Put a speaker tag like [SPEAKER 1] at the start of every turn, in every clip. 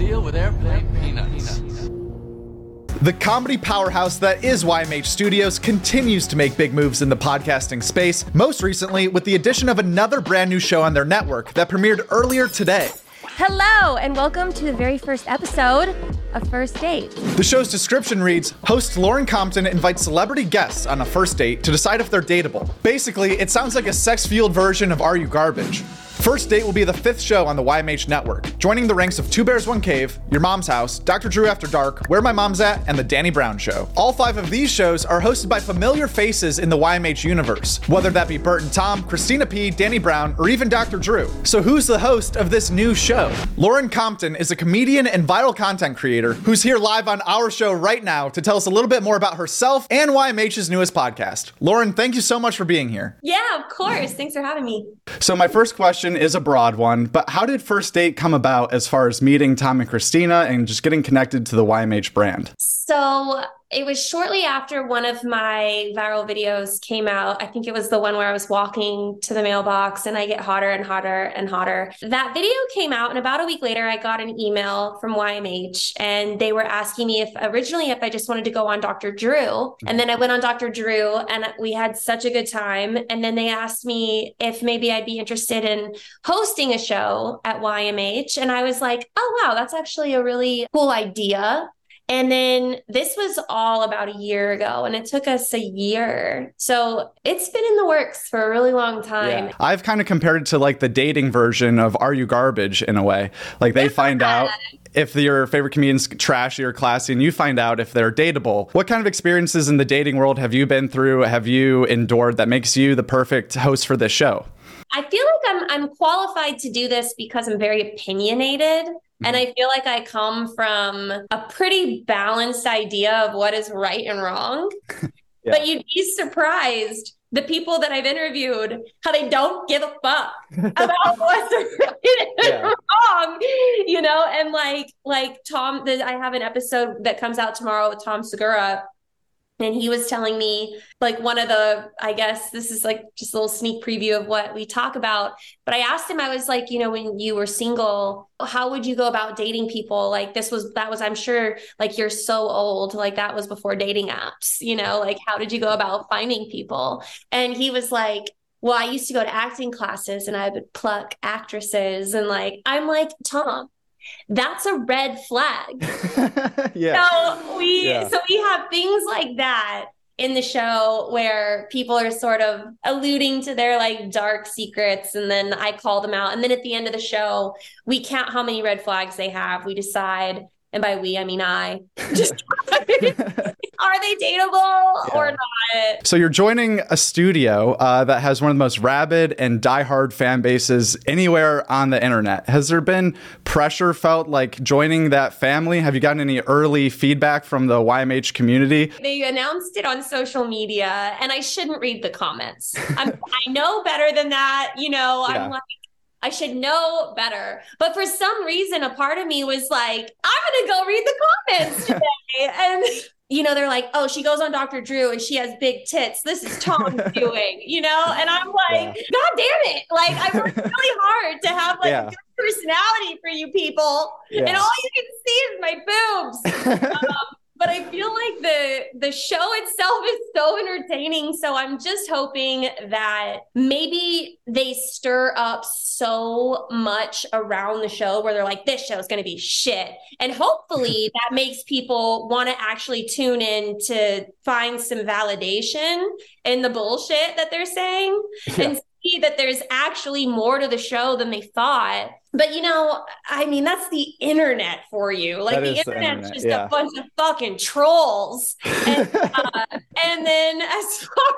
[SPEAKER 1] deal with airplane peanuts.
[SPEAKER 2] The comedy powerhouse that is YMH Studios continues to make big moves in the podcasting space, most recently with the addition of another brand new show on their network that premiered earlier today.
[SPEAKER 3] Hello, and welcome to the very first episode of First Date.
[SPEAKER 2] The show's description reads Host Lauren Compton invites celebrity guests on a first date to decide if they're dateable. Basically, it sounds like a sex fueled version of Are You Garbage? First Date will be the fifth show on the YMH network, joining the ranks of Two Bears One Cave, Your Mom's House, Dr. Drew After Dark, Where My Mom's At, and The Danny Brown Show. All five of these shows are hosted by familiar faces in the YMH universe, whether that be Bert and Tom, Christina P., Danny Brown, or even Dr. Drew. So who's the host of this new show? Lauren Compton is a comedian and viral content creator who's here live on our show right now to tell us a little bit more about herself and YMH's newest podcast. Lauren, thank you so much for being here.
[SPEAKER 3] Yeah, of course. Thanks for having me.
[SPEAKER 2] So my first question is a broad one, but how did First Date come about as far as meeting Tom and Christina and just getting connected to the YMH brand?
[SPEAKER 3] So it was shortly after one of my viral videos came out. I think it was the one where I was walking to the mailbox and I get hotter and hotter and hotter. That video came out, and about a week later, I got an email from YMH and they were asking me if originally if I just wanted to go on Dr. Drew. And then I went on Dr. Drew and we had such a good time. And then they asked me if maybe I'd be interested in hosting a show at YMH. And I was like, oh, wow, that's actually a really cool idea. And then this was all about a year ago, and it took us a year. So it's been in the works for a really long time.
[SPEAKER 2] Yeah. I've kind of compared it to like the dating version of Are You Garbage in a way. Like they find out if your favorite comedian's trashy or classy and you find out if they're dateable. What kind of experiences in the dating world have you been through, have you endured that makes you the perfect host for this show?
[SPEAKER 3] I feel like I'm I'm qualified to do this because I'm very opinionated. And I feel like I come from a pretty balanced idea of what is right and wrong. yeah. But you'd be surprised the people that I've interviewed, how they don't give a fuck about what's right and wrong, you know, and like like Tom, I have an episode that comes out tomorrow with Tom Segura, and he was telling me like one of the i guess this is like just a little sneak preview of what we talk about but i asked him i was like you know when you were single how would you go about dating people? Like this was that was i'm sure like you're so old like that was before dating apps you know like how did you go about finding people? And he was like well i used to go to acting classes and i would pluck actresses and like i'm like tom that's a red flag. yeah. So we yeah. so we have things like that in the show where people are sort of alluding to their like dark secrets and then I call them out and then at the end of the show we count how many red flags they have. We decide and by we I mean I just are they dateable yeah. or not?
[SPEAKER 2] So you're joining a studio uh, that has one of the most rabid and diehard fan bases anywhere on the internet. Has there been pressure felt like joining that family? Have you gotten any early feedback from the YMH community?
[SPEAKER 3] They announced it on social media, and I shouldn't read the comments. i know better than that. You know, yeah. I'm like I should know better. But for some reason, a part of me was like, I'm going to go read the comments today. and, you know, they're like, oh, she goes on Dr. Drew and she has big tits. This is Tom doing, you know? And I'm like, yeah. God damn it. Like, I worked really hard to have like yeah. a good personality for you people. Yeah. And all you can see is my boobs. um, but I feel like the the show itself is so entertaining. So I'm just hoping that maybe they stir up so much around the show where they're like, this show is going to be shit, and hopefully that makes people want to actually tune in to find some validation in the bullshit that they're saying yeah. and see that there's actually more to the show than they thought. But you know, I mean, that's the internet for you. Like the internet's the internet. just yeah. a bunch of fucking trolls. And, uh, and then as far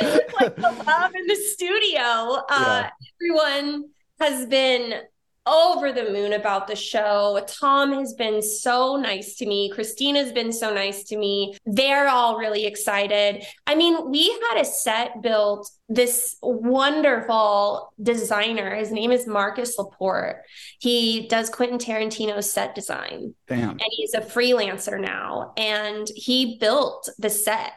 [SPEAKER 3] as like the love in the studio, uh, yeah. everyone has been over the moon about the show. Tom has been so nice to me. Christina's been so nice to me. They're all really excited. I mean, we had a set built. This wonderful designer, his name is Marcus Laporte. He does Quentin Tarantino's set design.
[SPEAKER 2] Damn.
[SPEAKER 3] And he's a freelancer now. And he built the set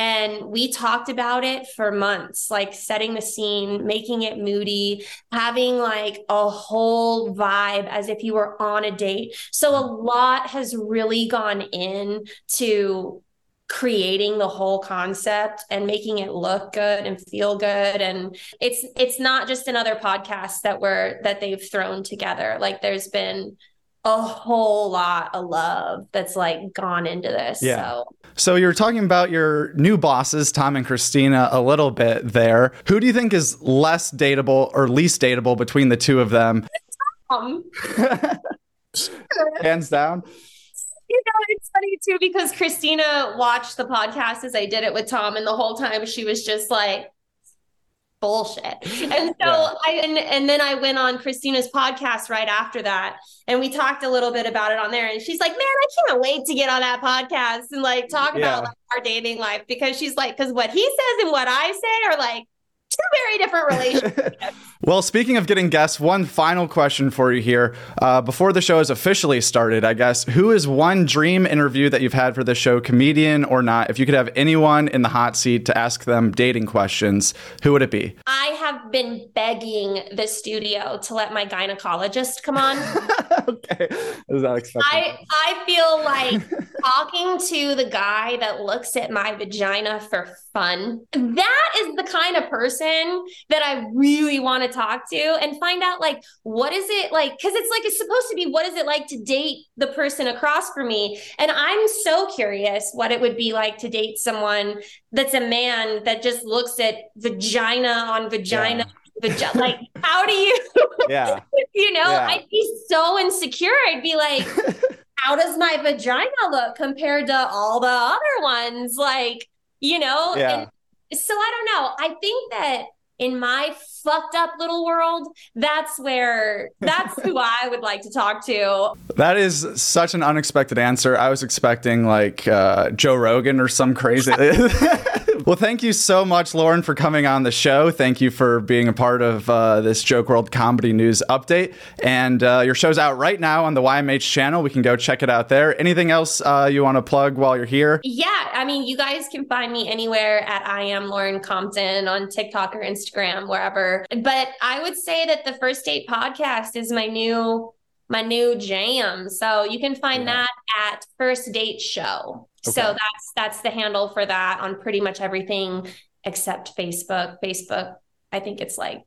[SPEAKER 3] And we talked about it for months, like setting the scene, making it moody, having like a whole vibe as if you were on a date. So a lot has really gone in to creating the whole concept and making it look good and feel good and it's it's not just another podcast that we're that they've thrown together like there's been a whole lot of love that's like gone into this yeah. so.
[SPEAKER 2] So you're talking about your new bosses tom and christina a little bit there. Who do you think is less dateable or least dateable between the two of them? Tom. Hands down.
[SPEAKER 3] You know, it's funny too because Christina watched the podcast as I did it with Tom, and the whole time she was just like, bullshit. And so yeah. I and, and then I went on Christina's podcast right after that and we talked a little bit about it on there and she's like, "Man, I can't wait to get on that podcast and like talk yeah. about like, our dating life because she's like cuz what he says and what I say are like two very different relationships.
[SPEAKER 2] Well, speaking of getting guests, one final question for you here. Uh, before the show has officially started, I guess, who is one dream interview that you've had for the show, comedian or not? If you could have anyone in the hot seat to ask them dating questions, who would it be?
[SPEAKER 3] I have been begging the studio to let my gynecologist come on.
[SPEAKER 2] okay. Is that expected?
[SPEAKER 3] I, I feel like talking to the guy that looks at my vagina for fun, that is the kind of person person that I really want to talk to and find out like what is it like cuz it's like it's supposed to be what is it like to date the person across from me and I'm so curious what it would be like to date someone that's a man that just looks at vagina on vagina yeah. like how do you
[SPEAKER 2] yeah
[SPEAKER 3] you know yeah. i'd be so insecure i'd be like how does my vagina look compared to all the other ones like you know
[SPEAKER 2] yeah. and
[SPEAKER 3] so I don't know. I think that in my fucked up little world, that's where that's who I would like to talk to.
[SPEAKER 2] That is such an unexpected answer. I was expecting like uh, Joe Rogan or some crazy. well, thank you so much, Lauren, for coming on the show. Thank you for being a part of uh, this Joke World Comedy News update. And uh, your show's out right now on the YMH channel. We can go check it out there. Anything else uh, you want to plug while you're here?
[SPEAKER 3] Yeah, I mean, you guys can find me anywhere at I am Lauren Compton on TikTok or Instagram, wherever. But I would say that the First Date podcast is my new my new jam. So you can find yeah. that at First Date Show. Okay. So that's that's the handle for that on pretty much everything except Facebook. Facebook, I think it's like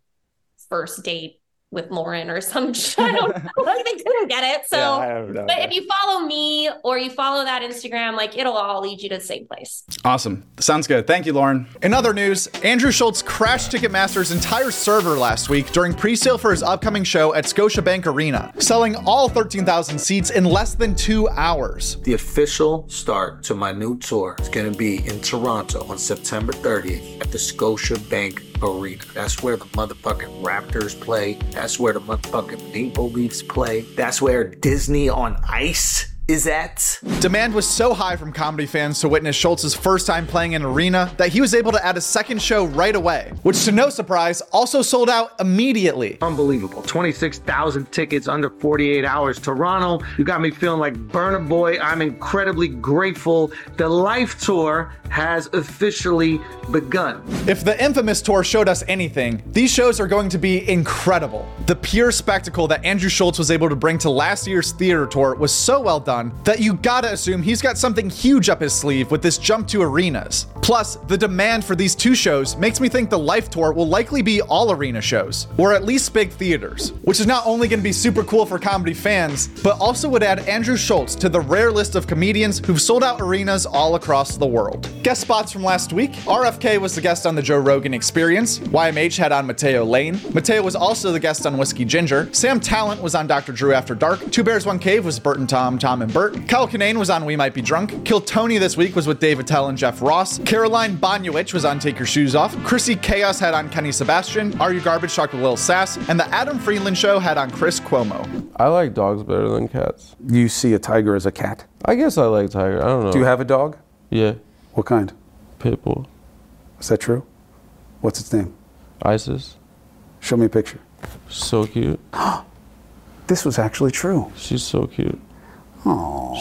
[SPEAKER 3] first date with Lauren or some I don't know. they couldn't get it. So yeah, but if you follow me or you follow that Instagram, like it'll all lead you to the same place.
[SPEAKER 2] Awesome. Sounds good. Thank you, Lauren. In other news, Andrew Schulz crashed Ticketmaster's entire server last week during pre-sale for his upcoming show at Scotiabank Arena, selling all 13,000 seats in less than two hours.
[SPEAKER 4] The official start to my new tour is going to be in Toronto on September 30th at the Scotiabank Arena. That's where the motherfucking Raptors play. That's where the motherfucking Maple Leafs play. That's where Disney on Ice is at.
[SPEAKER 2] Demand was so high from comedy fans to witness Schulz's first time playing an arena that he was able to add a second show right away, which to no surprise also sold out immediately.
[SPEAKER 4] Unbelievable. 26,000 tickets under 48 hours. Toronto, you got me feeling like Burna Boy. I'm incredibly grateful. The Life Tour has officially begun.
[SPEAKER 2] If the infamous tour showed us anything, these shows are going to be incredible. The pure spectacle that Andrew Schultz was able to bring to last year's theater tour was so well done that you gotta assume he's got something huge up his sleeve with this jump to arenas. Plus, the demand for these two shows makes me think the Life Tour will likely be all arena shows, or at least big theaters, which is not only gonna be super cool for comedy fans, but also would add Andrew Schulz to the rare list of comedians who've sold out arenas all across the world. Guest spots from last week RFK was the guest on the Joe Rogan Experience, YMH had on Matteo Lane, Matteo was also the guest on Whiskey Ginger, Sam Tallent was on Dr. Drew After Dark, Two Bears One Cave was Bert and Tom, Tom and Bert. Kyle Kinane was on We Might Be Drunk. Kill Tony this week was with Dave Attell and Jeff Ross. Caroline Bonyewicz was on Take Your Shoes Off. Chrissy Chaos had on Kenny Sebastian. Are You Garbage talked with Lil Sass. And the Adam Friedland Show had on Chris Cuomo.
[SPEAKER 5] I like dogs better than cats.
[SPEAKER 6] You see a tiger as a cat?
[SPEAKER 5] I guess I like tiger. I don't know.
[SPEAKER 6] Do you have a dog?
[SPEAKER 5] Yeah.
[SPEAKER 6] What kind?
[SPEAKER 5] Pitbull.
[SPEAKER 6] Is that true? What's its name?
[SPEAKER 5] Isis.
[SPEAKER 6] Show me a picture.
[SPEAKER 5] So cute.
[SPEAKER 6] this was actually true.
[SPEAKER 5] She's so cute.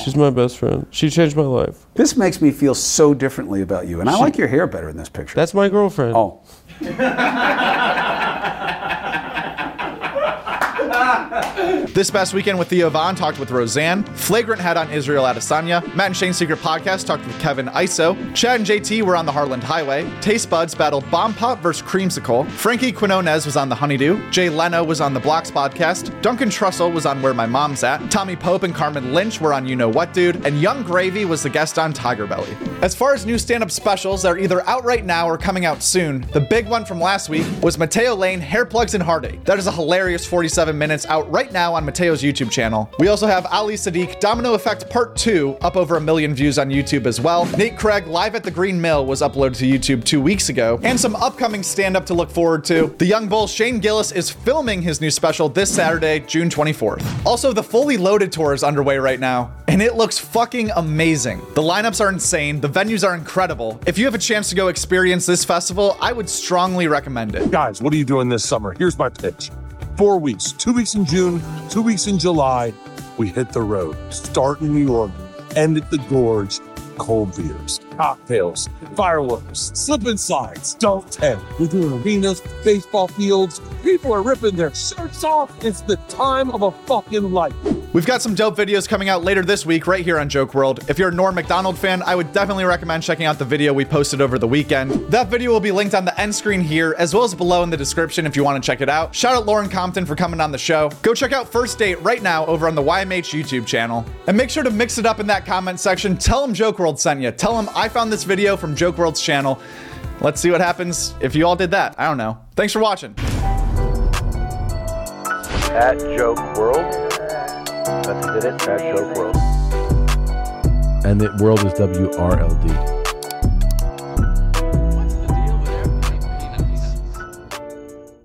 [SPEAKER 5] She's my best friend. She changed my life.
[SPEAKER 6] This makes me feel so differently about you, and I like your hair better in this picture.
[SPEAKER 5] That's my girlfriend.
[SPEAKER 6] oh,
[SPEAKER 2] This past weekend with Theo Von talked with Roseanne. Flagrant had on Israel Adesanya. Matt and Shane's Secret Podcast talked with Kevin Iso. Chad and JT were on the Harland Highway. Taste Buds battled Bomb Pop versus Creamsicle. Frankie Quinones was on the Honeydew. Jay Leno was on the Blocks Podcast. Duncan Trussell was on Where My Mom's At. Tommy Pope and Carmen Lynch were on You Know What Dude. And Yung Gravy was the guest on Tiger Belly. As far as new stand-up specials that are either out right now or coming out soon, the big one from last week was Matteo Lane, Hair Plugs and Heartache. That is a hilarious 47 minutes out right now on Matteo's YouTube channel. We also have Ali Siddiq Domino Effect Part 2 up over a million views on YouTube as well. Nate Craig live at the Green Mill was uploaded to YouTube two weeks ago, and some upcoming stand up to look forward to. The young bull Shane Gillis is filming his new special this Saturday, June 24th. Also, the Fully Loaded tour is underway right now, and it looks fucking amazing. The lineups are insane, the venues are incredible. If you have a chance to go experience this festival, I would strongly recommend it.
[SPEAKER 7] Guys, what are you doing this summer? Here's my pitch. Four weeks, two weeks in June, two weeks in July, we hit the road. Start in New York, end at the Gorge, cold beers, cocktails, fireworks, slip and slides, don't tent. We're doing arenas, baseball fields. People are ripping their shirts off. It's the time of a fucking life.
[SPEAKER 2] We've got some dope videos coming out later this week right here on Joke World. If you're a Norm MacDonald fan, I would definitely recommend checking out the video we posted over the weekend. That video will be linked on the end screen here, as well as below in the description if you want to check it out. Shout out Lauren Compton for coming on the show. Go check out First Date right now over on the YMH YouTube channel. And make sure to mix it up in that comment section. Tell them Joke World sent you. Tell them I found this video from Joke World's channel. Let's see what happens if you all did that. I don't know. Thanks for watching.
[SPEAKER 8] at Joke World. Did it World.
[SPEAKER 9] And the world is W R L D.